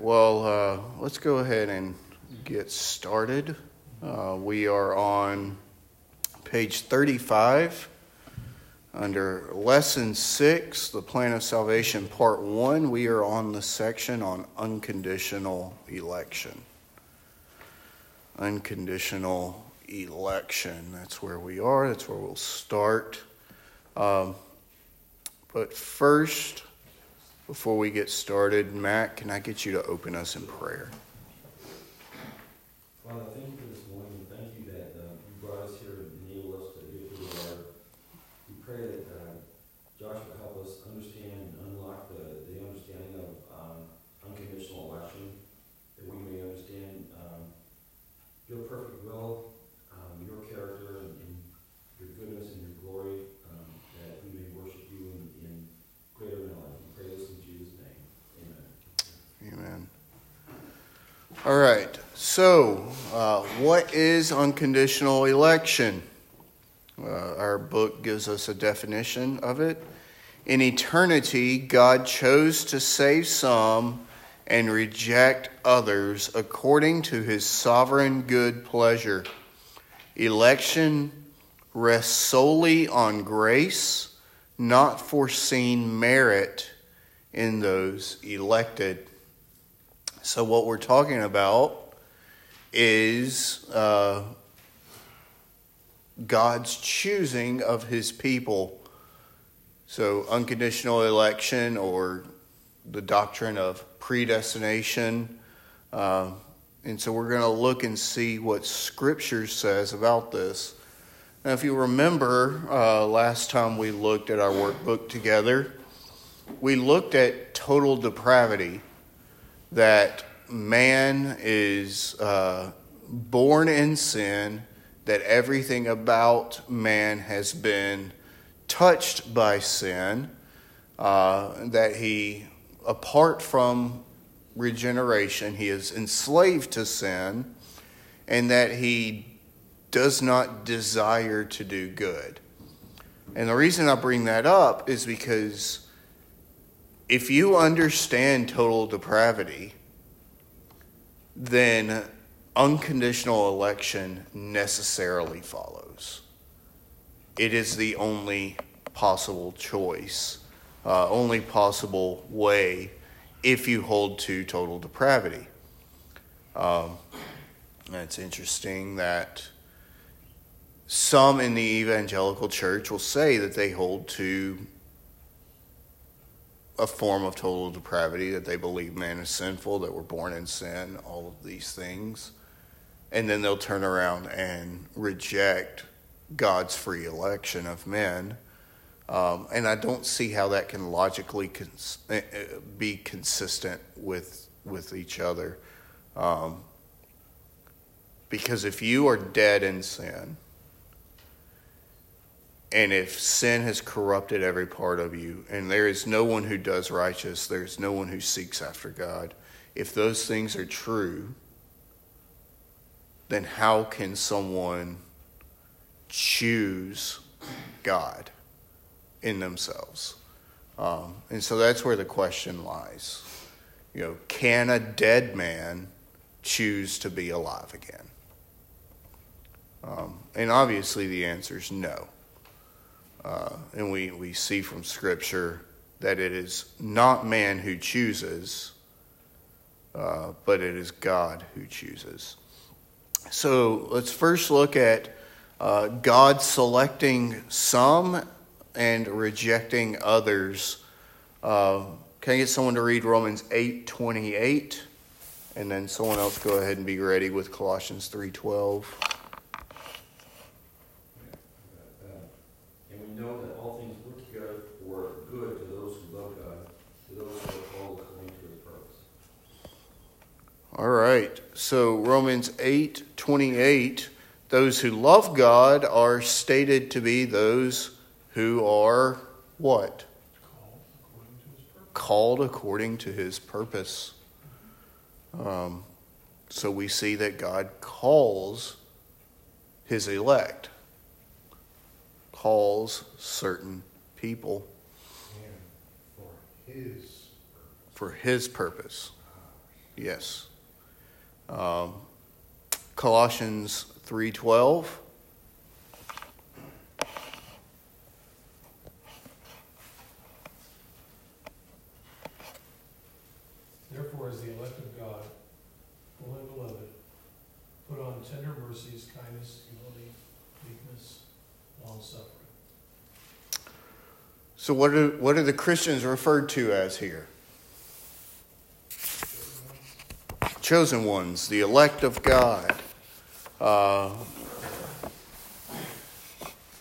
Well, uh, let's go ahead and get started. Uh, we are on page 35 under lesson 6, the plan of salvation, part 1. We are on the section on unconditional election. Unconditional election. That's where we are, that's where we'll start. Um, but first, before we get started, Matt, can I get you to open us in prayer? Father, thank you for this morning. Thank you that uh, you brought us here and enabled us to be who we are. We pray that uh, Josh will help us understand and unlock the, the understanding of um, unconditional election, that we may understand um, your perfect will, um, your character, and, and your goodness and your glory, um, that we may worship you in, in greater knowledge. We pray this in Jesus' name. Amen. Amen. All right. So, uh, what is unconditional election? Uh, our book gives us a definition of it. In eternity, God chose to save some and reject others according to his sovereign good pleasure. Election rests solely on grace, not foreseen merit in those elected. So, what we're talking about is uh, God's choosing of his people. So, unconditional election or the doctrine of predestination. Uh, and so, we're going to look and see what Scripture says about this. Now, if you remember, uh, last time we looked at our workbook together, we looked at total depravity that man is uh, born in sin, that everything about man has been touched by sin, uh, that he, apart from regeneration, he is enslaved to sin, and that he does not desire to do good. And the reason I bring that up is because if you understand total depravity, then unconditional election necessarily follows. It is the only possible choice, uh, only possible way if you hold to total depravity. Um, it's interesting that some in the evangelical church will say that they hold to a form of total depravity, that they believe man is sinful, that we're born in sin, all of these things. And then they'll turn around and reject God's free election of men. Um, and I don't see how that can logically cons- be consistent with, with each other. Um, because if you are dead in sin, and if sin has corrupted every part of you, and there is no one who does righteous, there's no one who seeks after God, if those things are true, then how can someone choose God in themselves? Um, and so that's where the question lies. You know, can a dead man choose to be alive again? Um, and obviously the answer is no. Uh, and we, we see from Scripture that it is not man who chooses, uh, but it is God who chooses. So let's first look at uh, God selecting some and rejecting others. Uh, can I get someone to read Romans 8 28? And then someone else go ahead and be ready with Colossians 3 12. And we know that all things work together for good to those who love God, to those who are called according to his purpose. All right. So Romans 8 28, those who love God are stated to be those who are what? Called according to his purpose. Um, so we see that God calls his elect, calls certain people for his for his purpose. Yes. Um, Colossians 3:12 Therefore, as the elect of God, holy beloved, put on tender mercies, kindness, humility, meekness, long suffering. So what are what are the Christians referred to as here? Chosen ones, the elect of God. Uh,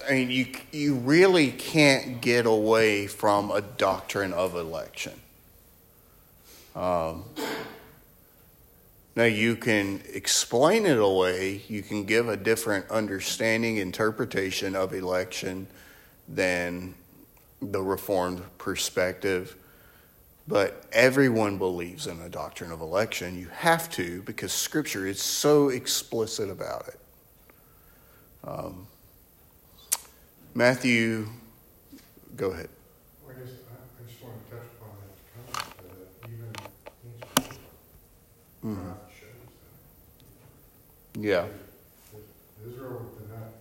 I mean, you you really can't get away from a doctrine of election. Um, now you can explain it away. You can give a different understanding, interpretation of election than the Reformed perspective. But everyone believes in the doctrine of election. You have to because Scripture is so explicit about it. Um, Matthew, go ahead. Well, I guess, I, I just want to touch upon that comment that even ancient people, Mhm. God shows them. Yeah. Israel did not,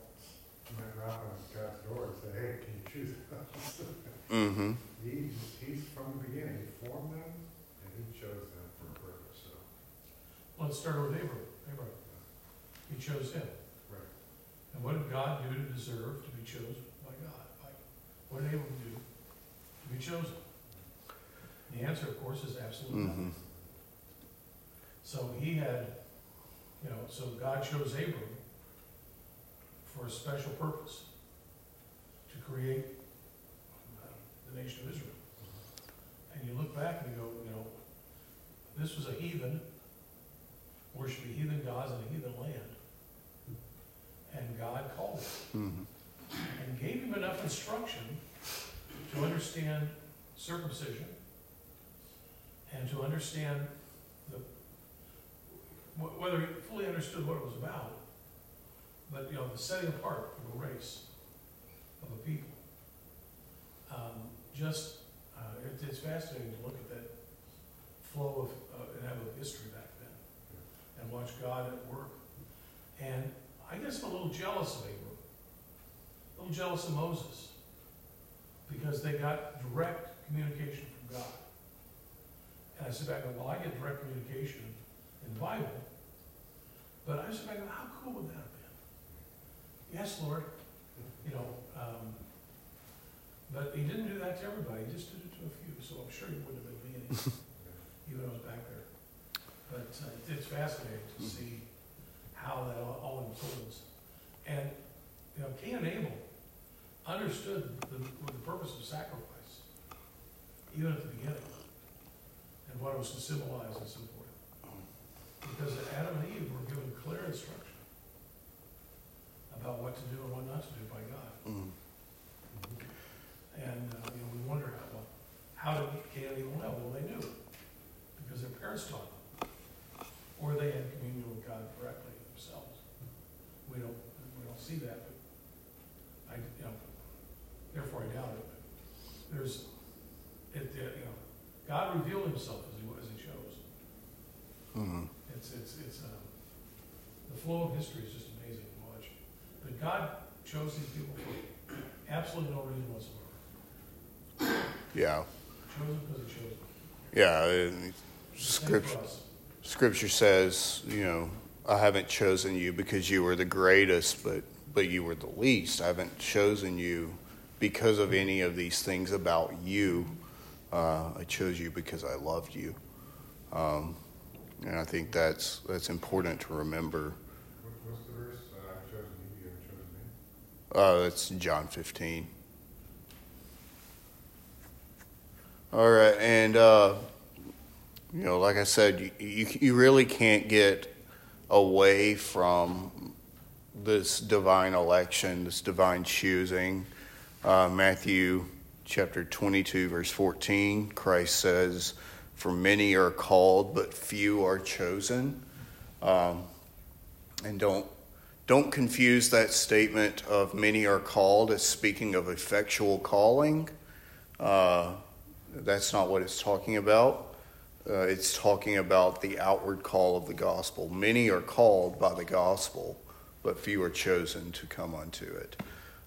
not knock on God's door and say, hey, can you choose us? Mm-hmm. He's, he's from the beginning, he formed them, and he chose them for a purpose, so, Let's start with Abraham. Abraham. He chose him. right. And what did God do to deserve to be chosen by God? By, what did Abraham do to be chosen? The answer, of course, is absolutely Mm-hmm. nothing. So he had, you know, so God chose Abram for a special purpose, to create the nation of Israel. And you look back and you go, you know, this was a heathen, worshiping heathen gods in a heathen land. And God called him Mm-hmm. and gave him enough instruction to understand circumcision and to understand the, wh- whether he fully understood what it was about, but, you know, the setting apart of a race, of a people. Um, just, uh, it, it's fascinating to look at that flow of, uh, and have a history back then, and watch God at work. And I guess I'm a little jealous of Abram, a little jealous of Moses, because they got direct communication from God. And I sit back and go, well, I get direct communication in the Bible, but I sit back and go, how cool would that have been? Yes, Lord, you know, um, but he didn't do that to everybody, he just did it to a few, so I'm sure he wouldn't have been me anyway, even though I was back there. But uh, it's fascinating to see how that all- all unfolds. And, you know, Cain and Abel understood the, the purpose of sacrifice, even at the beginning, and what it was to symbolize and so forth. Because Adam and Eve were given clear instruction about what to do and what not to do by God. Mm-hmm. And, uh, you know, we wonder how, well, how did Abel know? Well, they knew, because their parents taught them. Or they had communion with God directly themselves. We don't, we don't see that, but I, you know, therefore I doubt it. But There's, it, uh, you know, God revealed himself as he, as he chose. Mm-hmm. It's, it's, it's, um, the flow of history is just amazing to watch. But God chose these people for absolutely no reason whatsoever. Yeah. Chosen because he chose them. Yeah. Scripture, scripture says, you know, I haven't chosen you because you were the greatest, but but you were the least. I haven't chosen you because of any of these things about you. Uh, I chose you because I loved you, um, and I think that's that's important to remember. What, what's the verse, uh, I've chosen you, you haven't chosen me? Uh, that's John 15. All right, and uh, you know, like I said, you, you you really can't get away from this divine election, this divine choosing. Uh, Matthew chapter 22, verse 14, Christ says, "For many are called, but few are chosen." Um, and don't don't confuse that statement of many are called as speaking of effectual calling. Uh, that's not what it's talking about. uh, it's talking about the outward call of the gospel. Many are called by the gospel, but few are chosen to come unto it.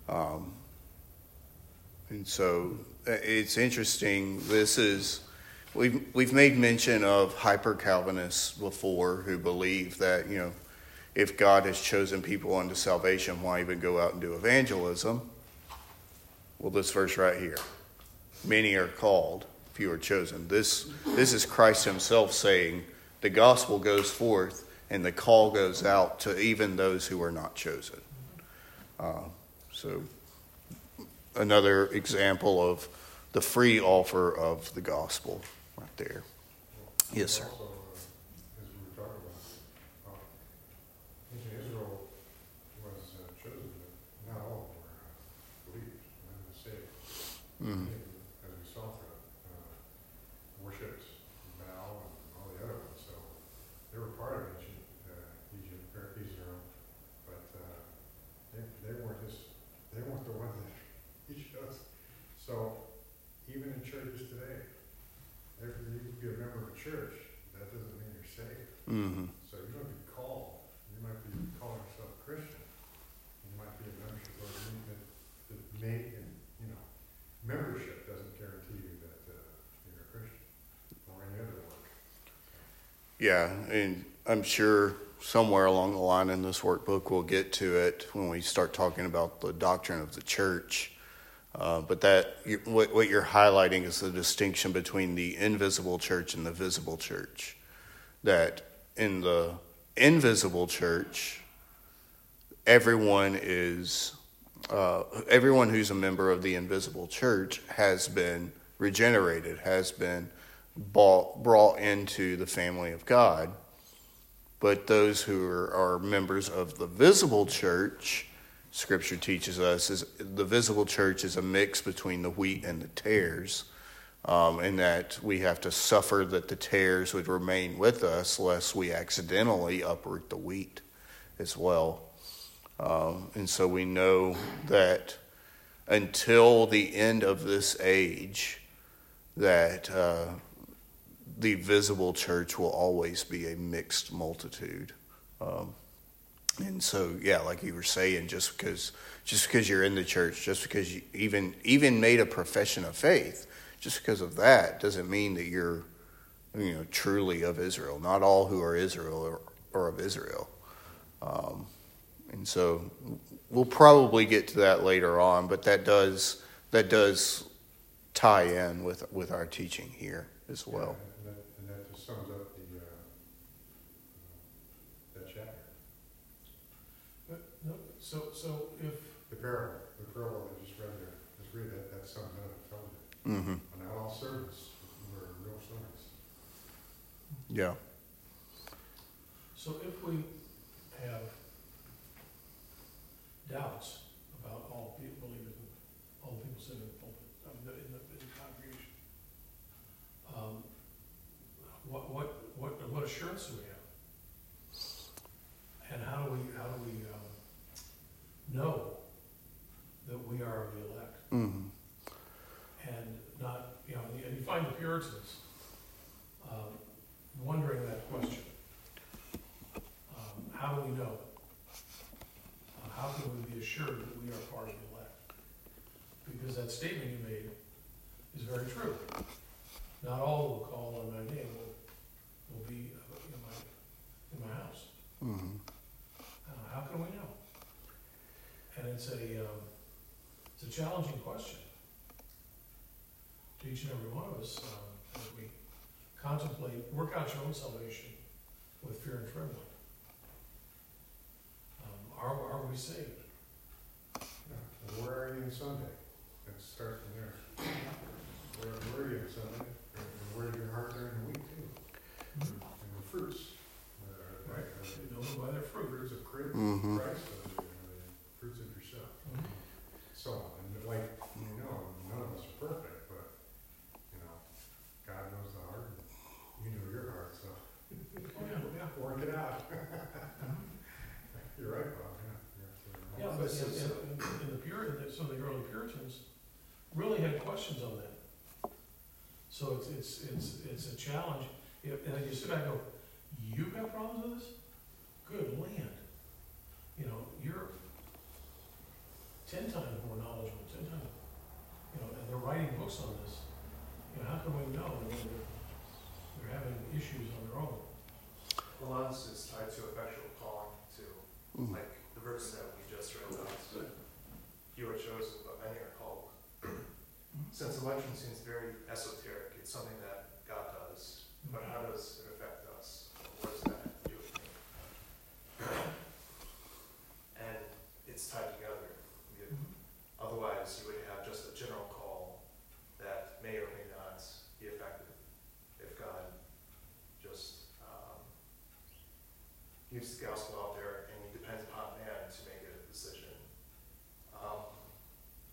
Um, and so uh, it's interesting. This is we've we've made mention of hyper Calvinists before who believe that you know if God has chosen people unto salvation, why even go out and do evangelism? Well, this verse right here: many are called, few are chosen. This this is Christ Himself saying the gospel goes forth and the call goes out to even those who are not chosen. Uh, so another example of the free offer of the gospel right there. Yes, sir. Also, uh, as we were talking about, uh, ancient Israel was uh, chosen, but not all were uh, believers, not saved. Mm. As we saw through, uh, worshipped Baal and all the other ones, so they were part of ancient, uh, Egypt, or Israel, but, uh, they, they weren't just, they weren't the ones that he chose. So, even in churches today, there, you could be a member of a church, that doesn't mean you're saved. hmm So you might be called, you might be calling yourself Christian, you might be a membership or that, that may, and, you know, membership doesn't guarantee you that, uh, you're a Christian or any other work. Yeah, and I'm sure somewhere along the line in this workbook we'll get to it when we start talking about the doctrine of the church. Uh, but that what, what you're highlighting is the distinction between the invisible church and the visible church. That in the invisible church, everyone is uh, everyone who's a member of the invisible church has been regenerated, has been bought, brought into the family of God. But those who are, are members of the visible church, Scripture teaches us, is the visible church is a mix between the wheat and the tares, um, and that we have to suffer that the tares would remain with us, lest we accidentally uproot the wheat as well. Um, and so we know that until the end of this age, that uh, the visible church will always be a mixed multitude. Um, and so, yeah, like you were saying, just because just because you're in the church, just because you even even made a profession of faith, just because of that doesn't mean that you're you know truly of Israel. Not all who are Israel are, are of Israel. Um, and so we'll probably get to that later on, but that does that does tie in with with our teaching here as well. And that, and that just sums up the, uh, that chapter. But, no, so, so if, The parable, the parable I just read there, just read that, that sums it up, it tells you. hmm Not all servants were real servants. Yeah. so if we have doubts about all people, believers, and all the people sitting in the pulpit, I mean, in the, in the congregation, um, what, what, what, what assurance do we have? And how do we, how do we, um, know that we are of the elect? hmm and not, you know, and you- and you find the Puritans um, wondering that question. Um, How do we know? Uh, How can we be assured that we are part of the elect? Because that statement you made is very true. Not all who will call on my name will, will be uh, in my, in my house. hmm Uh, How can we know? And it's a, um, it's a challenging question to each and every one of us, um, as we contemplate, work out your own salvation with fear and trembling. Um, Are, are we saved? Yeah, where are you on Sunday? Start from there. Where, where are you on Sunday? And and where's your heart during the week too? And the fruits. uh, Right. uh, You know them by their fruit. Fruits of Christ, Mhm. Christ, uh, the fruits of yourself. So, on. and like, you know, none of us are perfect, but, you know, God knows the heart, and you know your heart, so Oh, yeah, yeah. work it out. Mhm. You're right, Bob, yeah. You're absolutely right. Yeah, but in, in, in the Puritan, some of the early Puritans really had questions on that. So it's, it's, it's, it's a challenge, If- And then you sit back and go, you've got problems with this? Good land. You know, you're ten times more knowledgeable, ten times, you know, and they're writing books on this. You know, how can we know when they're, they're having issues on their own? A lot of this is tied to effectual calling too, Mm. like the verse that we just read out. You are chosen, but many are called. Since election seems very esoteric, it's something that God does, but how does it affect us? What does that do with me? And it's tied together. You- Otherwise, you would have just a general call that may or may not be effective if God just, um, gives the gospel out there and he depends upon man to make a decision. Um,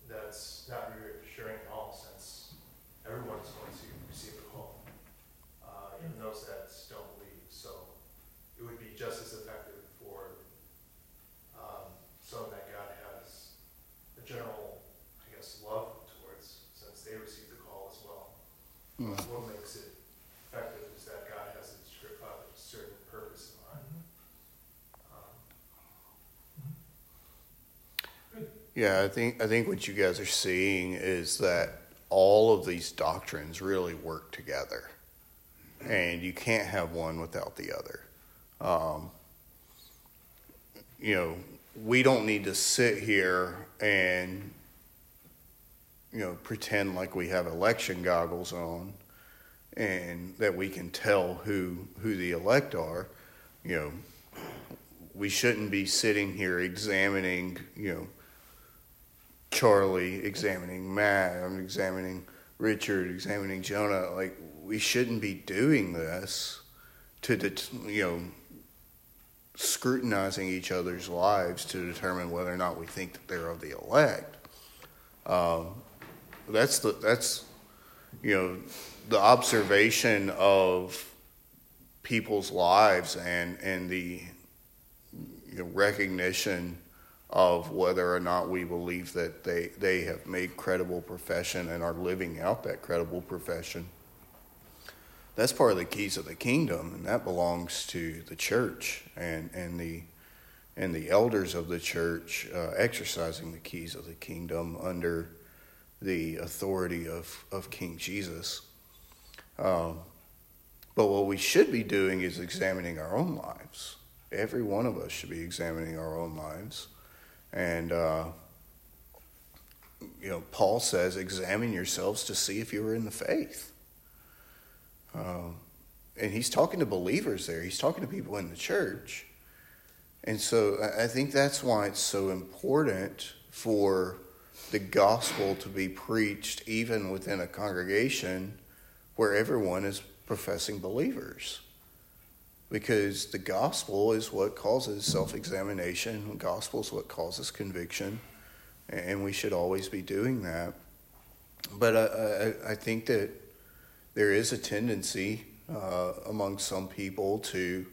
that's not reassuring at all since everyone's going to receive the call, uh, even those that don't believe. So it would be just as effective for um, someone that God has a general, I guess, love towards since they received the call as well. Mm. What makes it effective is that God has a stri- uh, certain purpose in mind. Um, Yeah, I think I think what you guys are seeing is that all of these doctrines really work together, and you can't have one without the other. Um, you know, we don't need to sit here and you know pretend like we have election goggles on, and that we can tell who who the elect are. You know, we shouldn't be sitting here examining you know Charlie, examining Matt, I'm examining Richard, examining Jonah. Like we shouldn't be doing this to det- you know scrutinizing each other's lives to determine whether or not we think that they're of the elect. Um, that's the that's you know the observation of people's lives and and the you know, recognition of whether or not we believe that they, they have made credible profession and are living out that credible profession. That's part of the keys of the kingdom, and that belongs to the church and, and the and the elders of the church uh, exercising the keys of the kingdom under the authority of, of King Jesus. Um, but what we should be doing is examining our own lives. Every one of us should be examining our own lives. And, uh, you know, Paul says, examine yourselves to see if you are in the faith. Um, and he's talking to believers there, he's talking to people in the church. And so I think that's why it's so important for the gospel to be preached even within a congregation where everyone is professing believers because the gospel is what causes self-examination. The gospel is what causes conviction. And we should always be doing that. But i, I, I think that there is a tendency uh, among some people to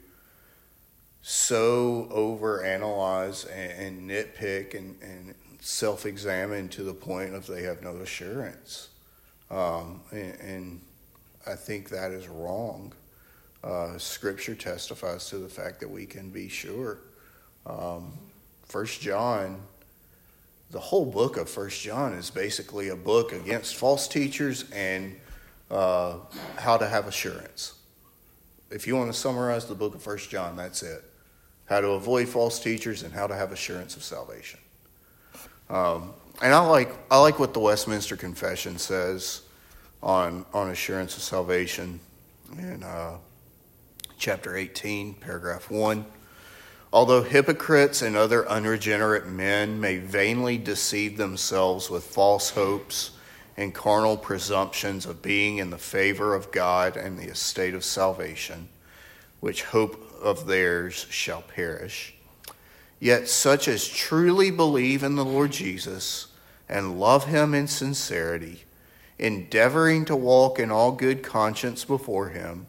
so overanalyze and, and nitpick and, and self-examine to the point of they have no assurance. Um, and, and i think that is wrong uh, scripture testifies to the fact that we can be sure. Um, First John, the whole book of First John is basically a book against false teachers and uh, how to have assurance. If you want to summarize the book of First John, that's it: how to avoid false teachers and how to have assurance of salvation. Um, and I like I like what the Westminster Confession says on on assurance of salvation, and. Uh, chapter 18, paragraph 1. Although hypocrites and other unregenerate men may vainly deceive themselves with false hopes and carnal presumptions of being in the favor of God and the estate of salvation, which hope of theirs shall perish, yet such as truly believe in the Lord Jesus and love him in sincerity, endeavoring to walk in all good conscience before him,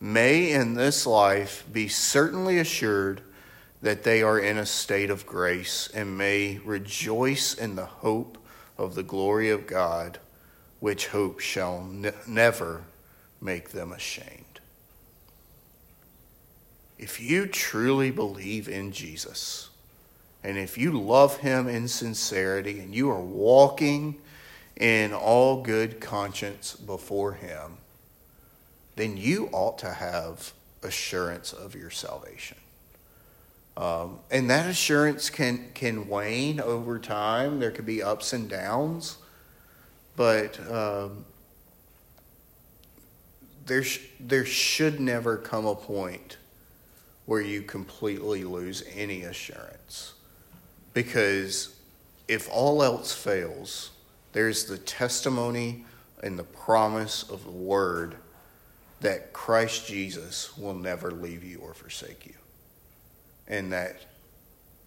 may in this life be certainly assured that they are in a state of grace and may rejoice in the hope of the glory of God, which hope shall ne- never make them ashamed. if you truly believe in Jesus, and if you love him in sincerity, and you are walking in all good conscience before him, then you ought to have assurance of your salvation. Um, and that assurance can, can wane over time. There could be ups and downs. But um, there, sh- there should never come a point where you completely lose any assurance. Because if all else fails, there's the testimony and the promise of the word that Christ Jesus will never leave you or forsake you. And that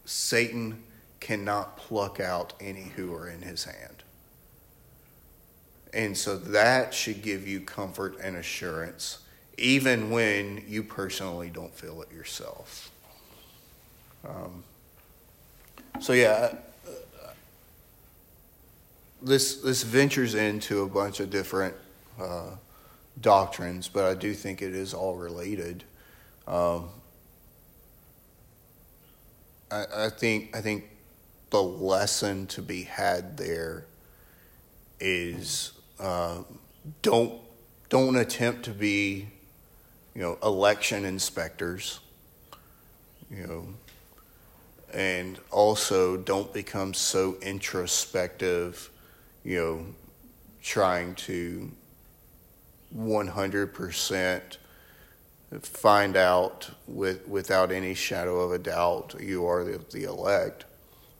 Satan cannot pluck out any who are in his hand. And so that should give you comfort and assurance, even when you personally don't feel it yourself. Um, so, yeah, this, this ventures into a bunch of different uh, doctrines, but I do think it is all related. Um, I, I think I think the lesson to be had there is uh, don't don't attempt to be you know election inspectors you know and also don't become so introspective you know trying to 100% find out with, without any shadow of a doubt you are the, the elect.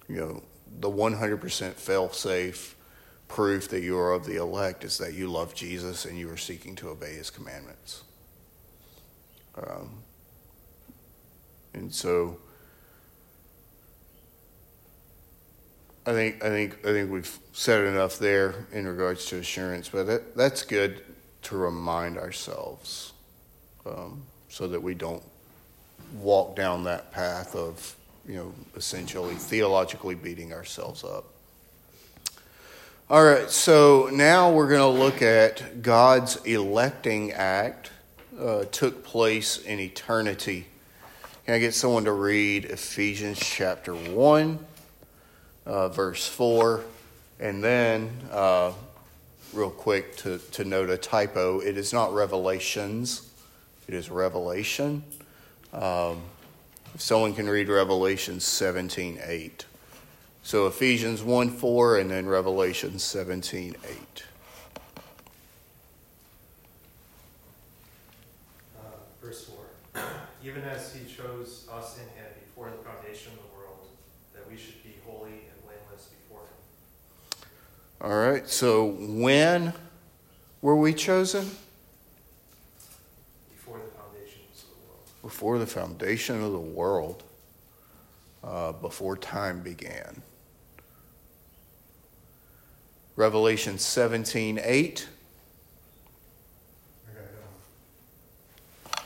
You know, the 100% fail safe proof that you are of the elect is that you love Jesus and you are seeking to obey his commandments. Um, and so I think I think I think we've said enough there in regards to assurance, but that, that's good to remind ourselves um, so that we don't walk down that path of, you know, essentially theologically beating ourselves up. All right, so now we're going to look at God's electing act uh, took place in eternity. Can I get someone to read Ephesians chapter 1, uh, verse 4, and then uh, real quick to, to note a typo. It is not revelations, it is revelation. Um, if someone can read Revelation 17 8. So Ephesians 1 4 and then Revelation 17 8. Uh, verse four, even as he chose us in him before the foundation of the world, that we should be holy and blameless before him. All right, so when were we chosen? Before the foundations of the world. Before the foundation of the world, uh, before time began. Revelation 17 8. I got that one.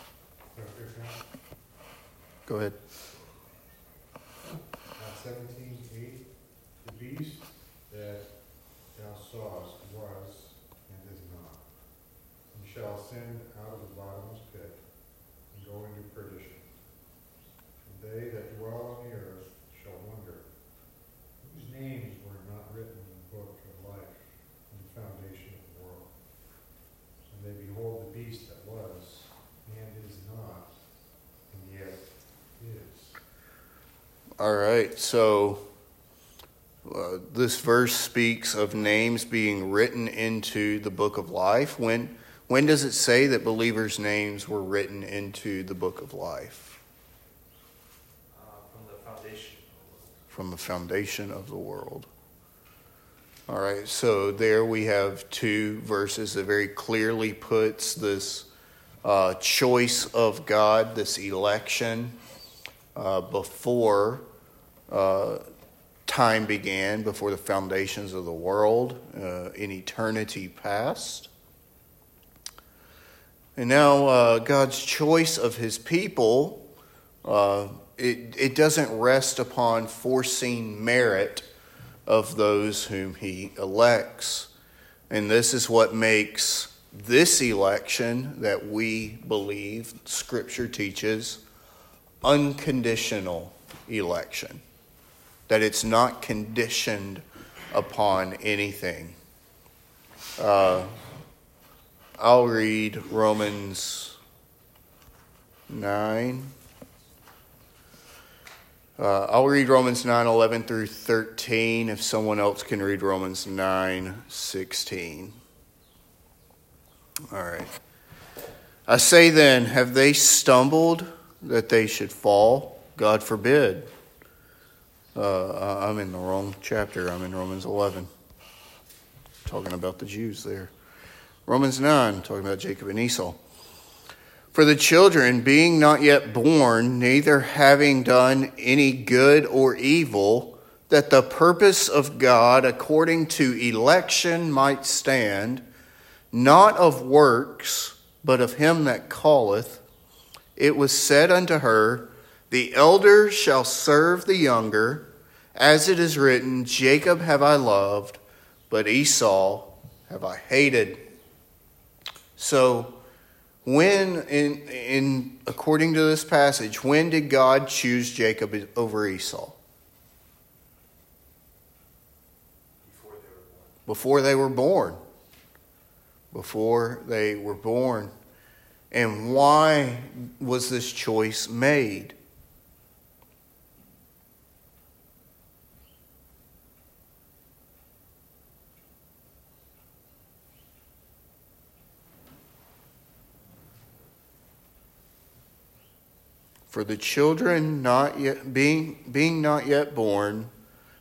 Go ahead. Uh, seventeen eight, the beast that thou sawest was and is not, and shall ascend out of the bottomless pit and go into perdition. And they that dwell on the earth shall wonder, whose names were not written in the book of life from the foundation of the world. And they behold the beast that was and is not, and yet is. All right, so uh, this verse speaks of names being written into the book of life. When, when does it say that believers' names were written into the book of life? Uh, from the foundation of the world. From the foundation of the world. All right, so there we have two verses that very clearly puts this uh, choice of God, this election, uh, before uh, time began, before the foundations of the world, uh, in eternity past. And now uh, God's choice of his people, uh, it, it doesn't rest upon foreseen merit of those whom he elects. And this is what makes this election that we believe Scripture teaches unconditional election, that it's not conditioned upon anything. Uh, I'll read Romans 9. Uh, I'll read Romans 9 11 through 13 if someone else can read Romans 9 16. All right. I say then, have they stumbled that they should fall? God forbid. Uh, I'm in the wrong chapter. I'm in Romans 11. Talking about the Jews there. Romans 9, talking about Jacob and Esau. For the children, being not yet born, neither having done any good or evil, that the purpose of God according to election might stand, not of works, but of him that calleth, it was said unto her, The elder shall serve the younger, as it is written, Jacob have I loved, but Esau have I hated. So, when, in, in, according to this passage, when did God choose Jacob over Esau? Before they were born. Before they were born. Before they were born. And why was this choice made? For the children not yet being being not yet born,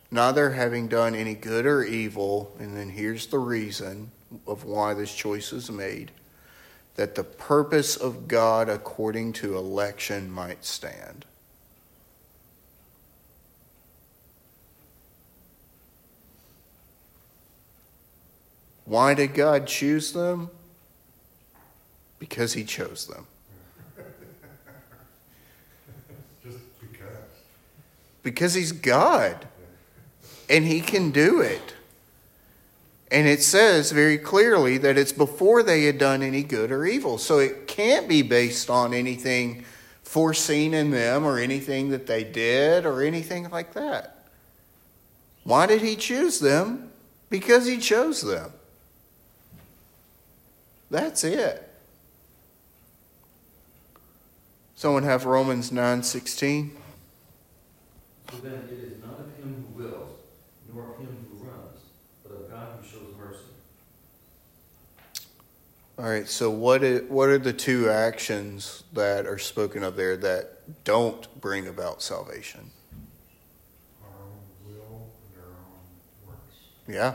neither having done any good or evil, and then here's the reason of why this choice is made that the purpose of God according to election might stand. Why did God choose them? Because He chose them. Just because. Because He's God. And He can do it. And it says very clearly that it's before they had done any good or evil. So it can't be based on anything foreseen in them or anything that they did or anything like that. Why did he choose them? Because he chose them. That's it. Someone have Romans 9:16. So then it is not of him who wills, nor of him who runs, but of God who shows mercy. All right, so what is, what are the two actions that are spoken of there that don't bring about salvation? Our own will our own works. Yeah.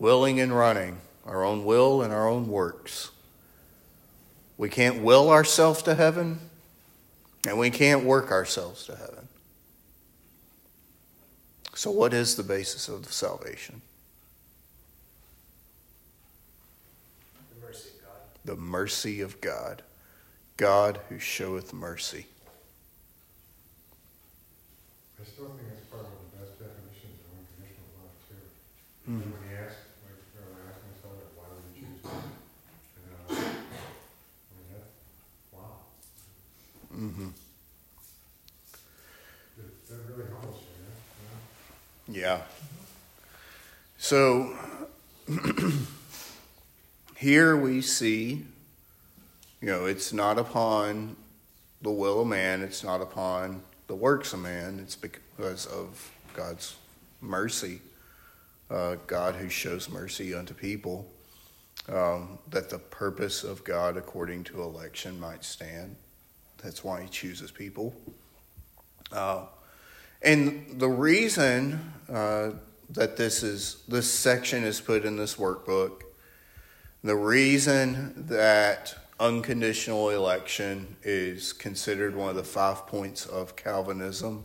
Willing and running, our own will and our own works. We can't will ourselves to heaven, and we can't work ourselves to heaven. So, what is the basis of the salvation? The mercy of God. The mercy of God. God who showeth mercy. I still think it's part of the best definitions of unconditional love too. Mhm. When you ask, like, or I ask myself, like, why would you choose me? And, uh, I mean, that, wow, Mm-hmm. that, that really humbles you, yeah. So here we see, you know, it's not upon the will of man, it's not upon the works of man, it's because of God's mercy, uh, God who shows mercy unto people, um, that the purpose of God according to election might stand. That's why he chooses people. Uh, and the reason uh, that this is this section is put in this workbook, the reason that unconditional election is considered one of the five points of Calvinism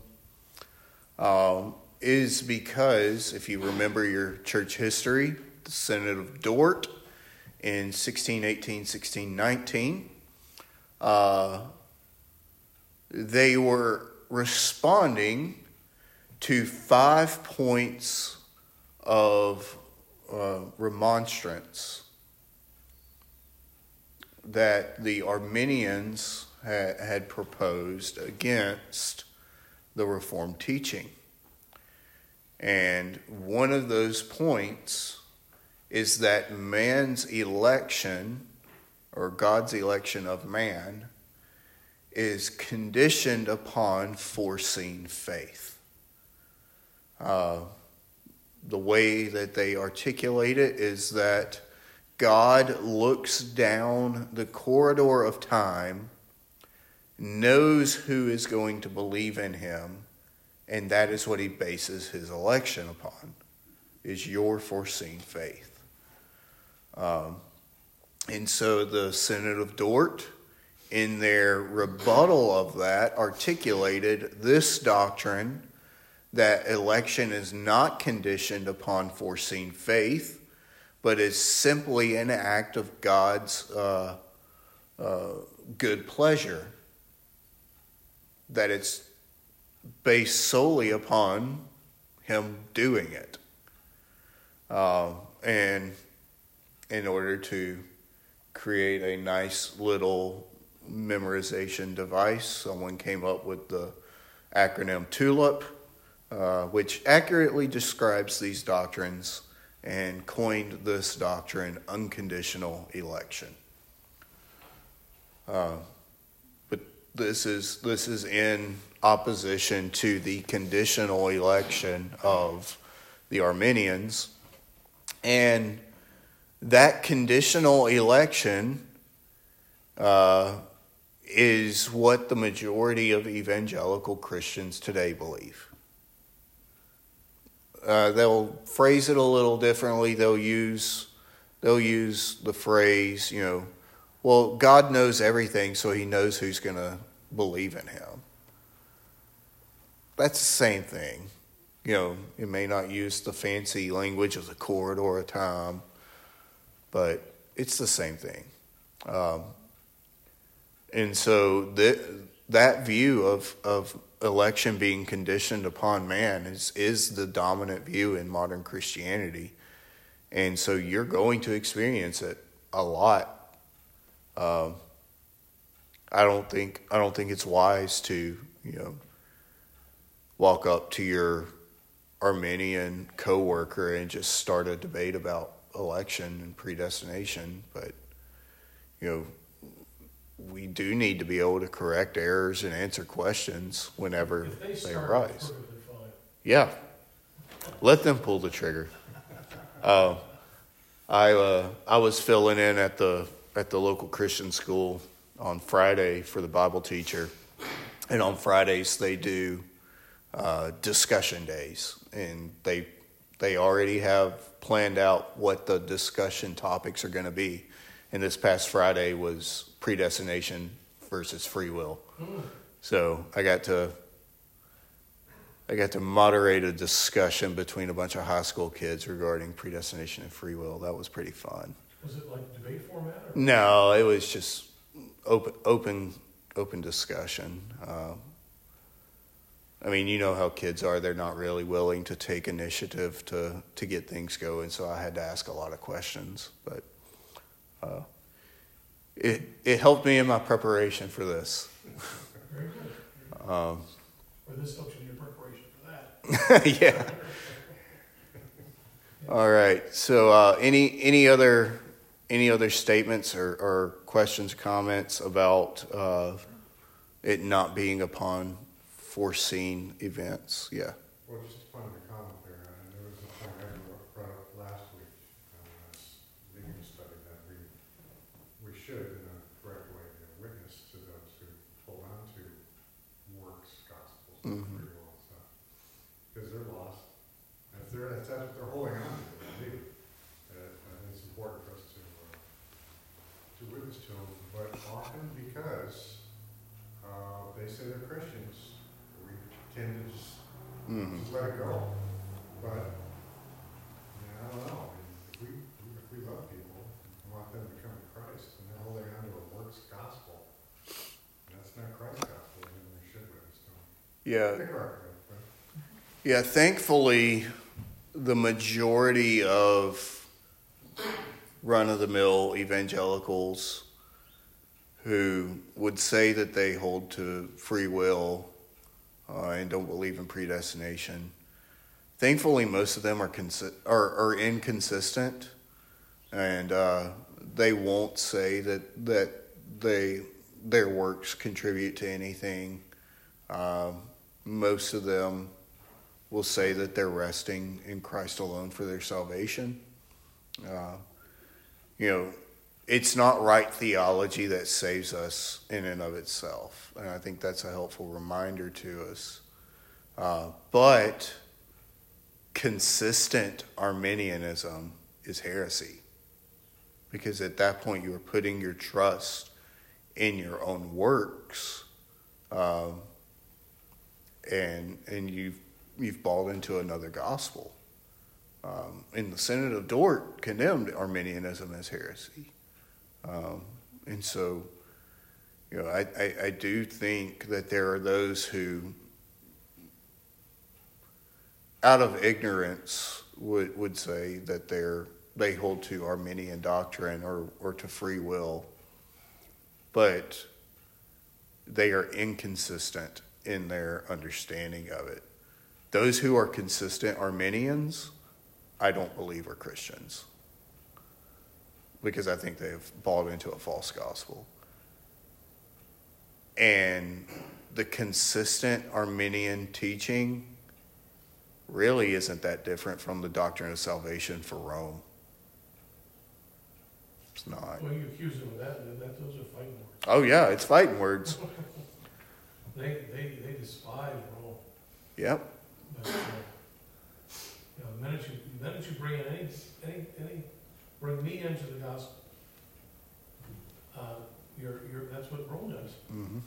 um, is because if you remember your church history, the Synod of Dort in 1618, 1619, uh, they were responding to five points of uh, remonstrance that the Arminians ha- had proposed against the Reformed teaching. And one of those points is that man's election, or God's election of man, is conditioned upon foreseen faith. Uh, the way that they articulate it is that God looks down the corridor of time, knows who is going to believe in him, and that is what he bases his election upon is your foreseen faith. Um, and so the Synod of Dort, in their rebuttal of that, articulated this doctrine that election is not conditioned upon foreseen faith, but is simply an act of God's uh, uh, good pleasure. That it's based solely upon Him doing it. Uh, and in order to create a nice little memorization device, someone came up with the acronym TULIP uh, which accurately describes these doctrines and coined this doctrine unconditional election. Uh, but this is this is in opposition to the conditional election of the Arminians, and that conditional election uh, is what the majority of evangelical Christians today believe. Uh, they'll phrase it a little differently. They'll use they'll use the phrase, you know, well, God knows everything, so He knows who's going to believe in Him. That's the same thing. You know, it may not use the fancy language of the corridor of time, but it's the same thing. Um, and so that that view of of election being conditioned upon man is, is the dominant view in modern Christianity. And so you're going to experience it a lot. Um, I don't think I don't think it's wise to you know walk up to your Arminian coworker and just start a debate about election and predestination. But you know we do need to be able to correct errors and answer questions whenever they they arise. Yeah, let them pull the trigger. Uh, I uh, I was filling in at the at the local Christian school on Friday for the Bible teacher, and on Fridays they do uh, discussion days, and they they already have planned out what the discussion topics are going to be. And this past Friday was predestination versus free will. So I got to I got to moderate a discussion between a bunch of high school kids regarding predestination and free will. That was pretty fun. Was it like debate format or? No, it was just open open open discussion. Uh, I mean, you know how kids are; they're not really willing to take initiative to to get things going. So I had to ask a lot of questions, but uh, it it helped me in my preparation for this. Very. Um, Or this helps you in your preparation for that. yeah. All right. So, uh, any any other any other statements or, or questions, comments about uh, it not being upon foreseen events? Yeah. Well, just a point of comment there, and there was a point I brought brought up last week, uh, when I was leading the study, that we, we should, in a correct way, uh, witness to those who hold on to works, gospels, and Mhm. free will stuff. Because they're lost, if they're, if that's what they're holding on to, I believe, uh, it's important for us to, uh, to witness to them, but often because, uh, they say they're Christians, we tend to just hmm just let it go. But, yeah, I don't know, I mean, if we, if we love people, and want them to come to Christ, and they're holding on to a works gospel, that's not Christ's gospel, then we should witness to them. Yeah. Think about it, but Yeah, thankfully, the majority of run of the mill evangelicals who would say that they hold to free will uh, and don't believe in predestination. Thankfully, most of them are, consi- are, are inconsistent, and uh, they won't say that that they their works contribute to anything. Um, most of them will say that they're resting in Christ alone for their salvation. Uh, you know, it's not right theology that saves us in and of itself. And I think that's a helpful reminder to us. Uh, but consistent Arminianism is heresy. Because at that point, you are putting your trust in your own works. Um, and and you've, you've bought into another gospel. Um, and the Synod of Dort condemned Arminianism as heresy. Um, and so, you know, I, I, I, do think that there are those who, out of ignorance, would, would say that they're, they hold to Arminian doctrine or, or to free will, but they are inconsistent in their understanding of it. Those who are consistent Arminians, I don't believe are Christians because I think they've bought into a false gospel. And the consistent Arminian teaching really isn't that different from the doctrine of salvation for Rome. It's not. Well, you accuse them of that, that, those are fighting words. Oh, yeah, it's fighting words. They, they, they despise Rome. Yep. But, uh, you know, the minute you, the minute you bring in any, any, any bring me into the gospel. Uh, you're, you're, that's what Rome does. Mm-hmm.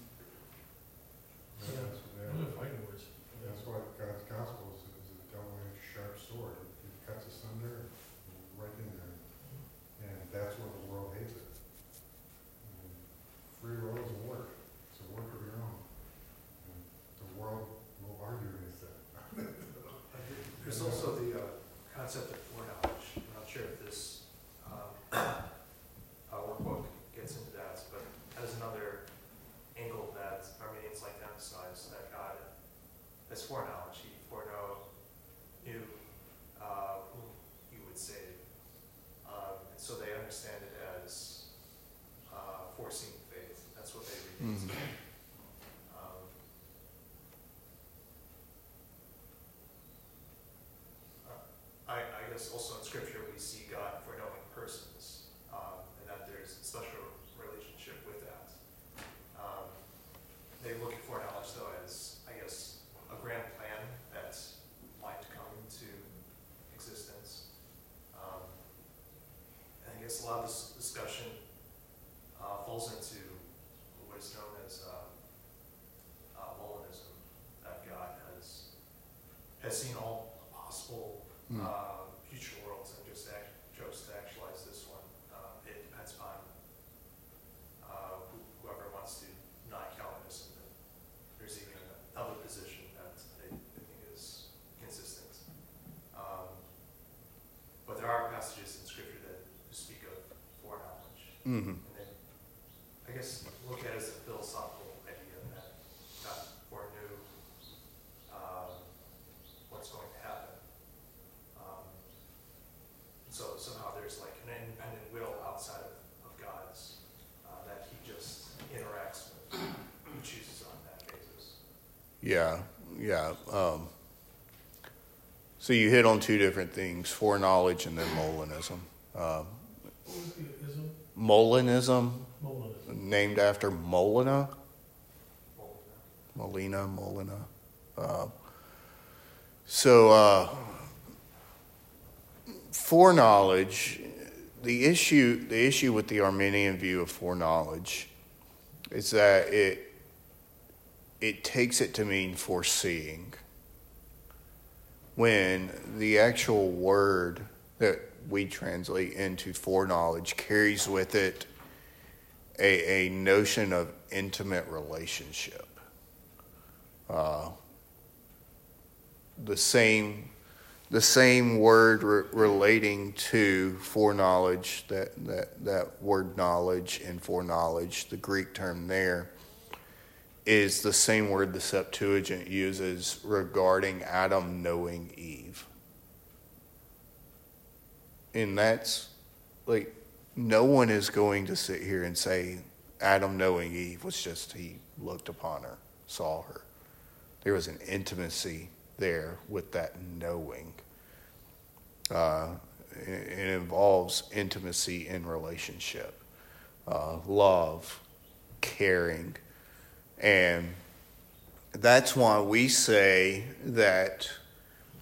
Yeah. That's, yeah, Those are fighting words. that's what God's gospel is, is a double-edged sharp sword. It cuts asunder right in there. And that's where the world hates it. And Free will doesn't work. It's a work of your own. And the world will argue against that. There's also the uh, concept of foreknowledge. I'm not sure if this um, uh, workbook gets into that, but that is another angle that Arminians like to emphasize, that God has foreknowledge. He foreknow knew uh, whom he would save. Um, and so they understand it as uh, foreseeing faith. That's what they read into. Mhm. Um, I, I guess also in scripture, we see God foreknowing persons, um, and that there's a special relationship with that. Um, they look at foreknowledge though as, I guess, a grand plan that might come into existence. Um, and I guess a lot of this discussion, uh, falls into what is known as, um, uh, Molinism, that God has, has seen all possible Mm. uh, future worlds and just act, chose to actualize this one. Uh, it depends upon uh, who- whoever wants to deny Calvinism. And there's even another position that they they think is consistent. Um, but there are passages in Scripture that speak of foreknowledge. Mm-hmm. And then, I guess, look at it as a philosophical idea that God foreknew um, what's going to happen. Um, So somehow there's like an independent will outside of, of God's uh, that he just interacts with, he chooses on that basis. Yeah, yeah. Um, so you hit on two different things: foreknowledge and then Molinism. Uh, What was the ism? Molinism, Molinism. named after Molina, Molina, Molina. Uh, so uh, foreknowledge, the issue, the issue with the Arminian view of foreknowledge is that it it takes it to mean foreseeing. When the actual word that we translate into foreknowledge carries with it a, a notion of intimate relationship. Uh, the same the same word re- relating to foreknowledge, that, that, that word knowledge and foreknowledge, the Greek term there, is the same word the Septuagint uses regarding Adam knowing Eve. And that's like, no one is going to sit here and say Adam knowing Eve was just he looked upon her, saw her. There was an intimacy there with that knowing. Uh, it, involves intimacy in relationship, uh, love, caring. And that's why we say that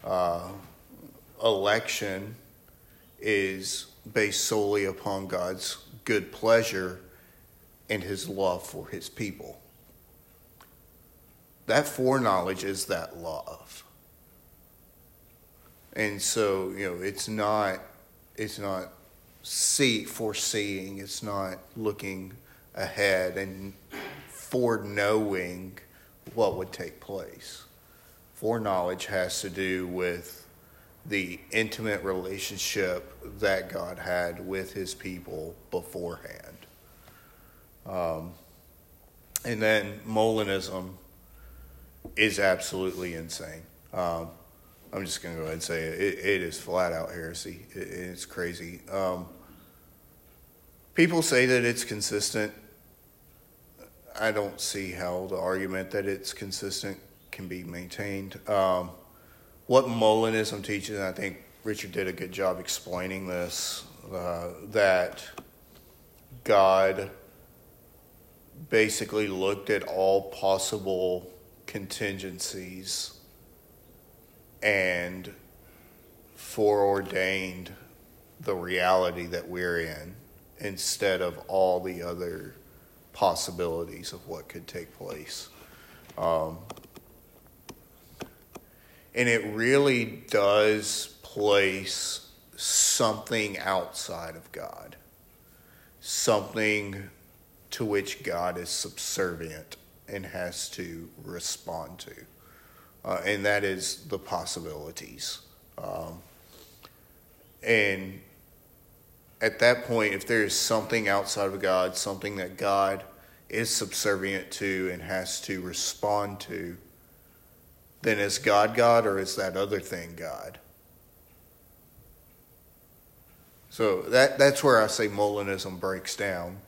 uh, election is based solely upon God's good pleasure and his love for his people. That foreknowledge is that love. And so, you know, it's not it's not see foreseeing, it's not looking ahead and foreknowing what would take place. Foreknowledge has to do with the intimate relationship that God had with his people beforehand. Um, and then Molinism is absolutely insane. Um, I'm just going to go ahead and say it. it, it is flat out heresy. It, it's crazy. Um, people say that it's consistent. I don't see how the argument that it's consistent can be maintained. Um, what Molinism teaches, and I think Richard did a good job explaining this, uh, that God basically looked at all possible contingencies and foreordained the reality that we're in instead of all the other possibilities of what could take place. Um, and it really does place something outside of God, something to which God is subservient and has to respond to. Uh, and that is the possibilities. Um, and at that point, if there is something outside of God, something that God is subservient to and has to respond to, then is God God or is that other thing God? So that, that's where I say Molinism breaks down.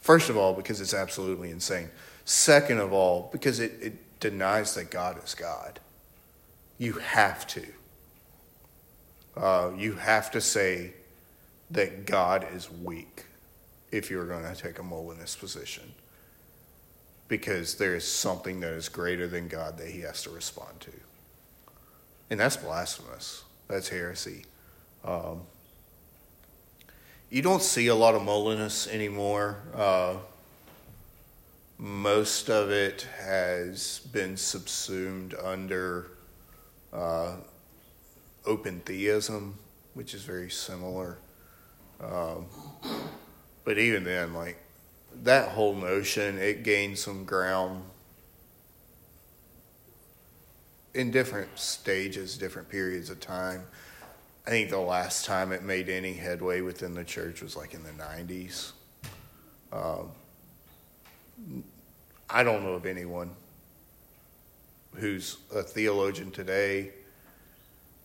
First of all, because it's absolutely insane. Second of all, because it, it denies that God is God. You have to. Uh, you have to say that God is weak if you're going to take a Molinist position because there is something that is greater than God that he has to respond to. And that's blasphemous. That's heresy. Um, you don't see a lot of Molinists anymore. Uh, most of it has been subsumed under uh, open theism, which is very similar. Um, but even then, like, that whole notion, it gained some ground in different stages, different periods of time. I think the last time it made any headway within the church was like in the 90s. Um, I don't know of anyone who's a theologian today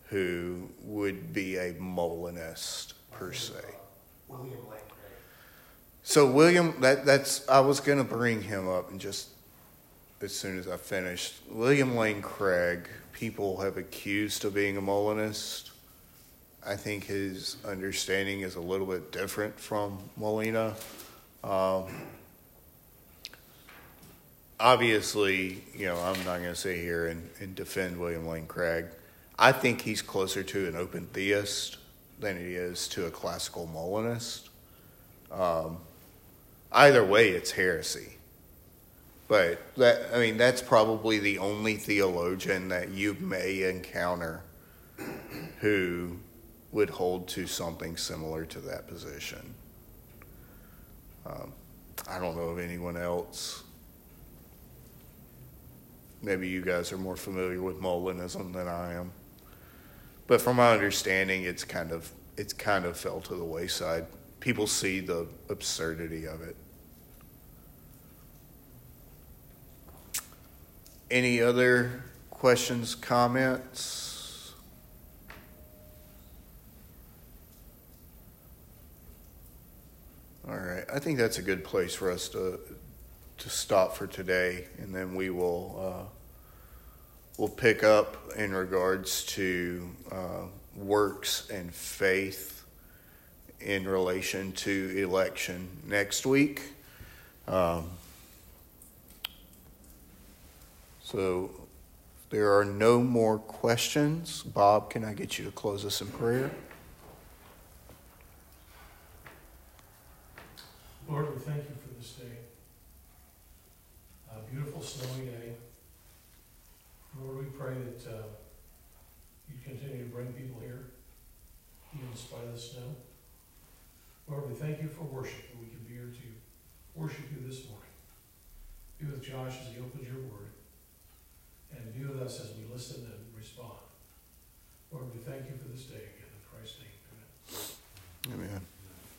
who would be a Molinist per se. William Lane so William, that that's I was going to bring him up and just as soon as I finished. William Lane Craig, people have accused of being a Molinist. I think his understanding is a little bit different from Molina. Um, obviously, you know, I'm not going to sit here and, and defend William Lane Craig. I think he's closer to an open theist than he is to a classical Molinist. Um, either way, it's heresy. But that, I mean, that's probably the only theologian that you may encounter who would hold to something similar to that position. Um, I don't know of anyone else. Maybe you guys are more familiar with Molinism than I am. But from my understanding, it's kind of it's kind of fell to the wayside. People see the absurdity of it. Any other questions, comments? All right, I think that's a good place for us to to stop for today, and then we will uh, we'll pick up in regards to uh, works and faith in relation to election next week. Um, so there are no more questions. Bob, can I get you to close us in prayer? Lord, we thank you for this day. A beautiful snowy day. Lord, we pray that uh, you continue to bring people here, even in spite of the snow. Lord, we thank you for worship, that we can be here to worship you this morning. Be with Josh as he opens your word, and be with us as we listen and respond. Lord, we thank you for this day again. In Christ's name, amen. Amen.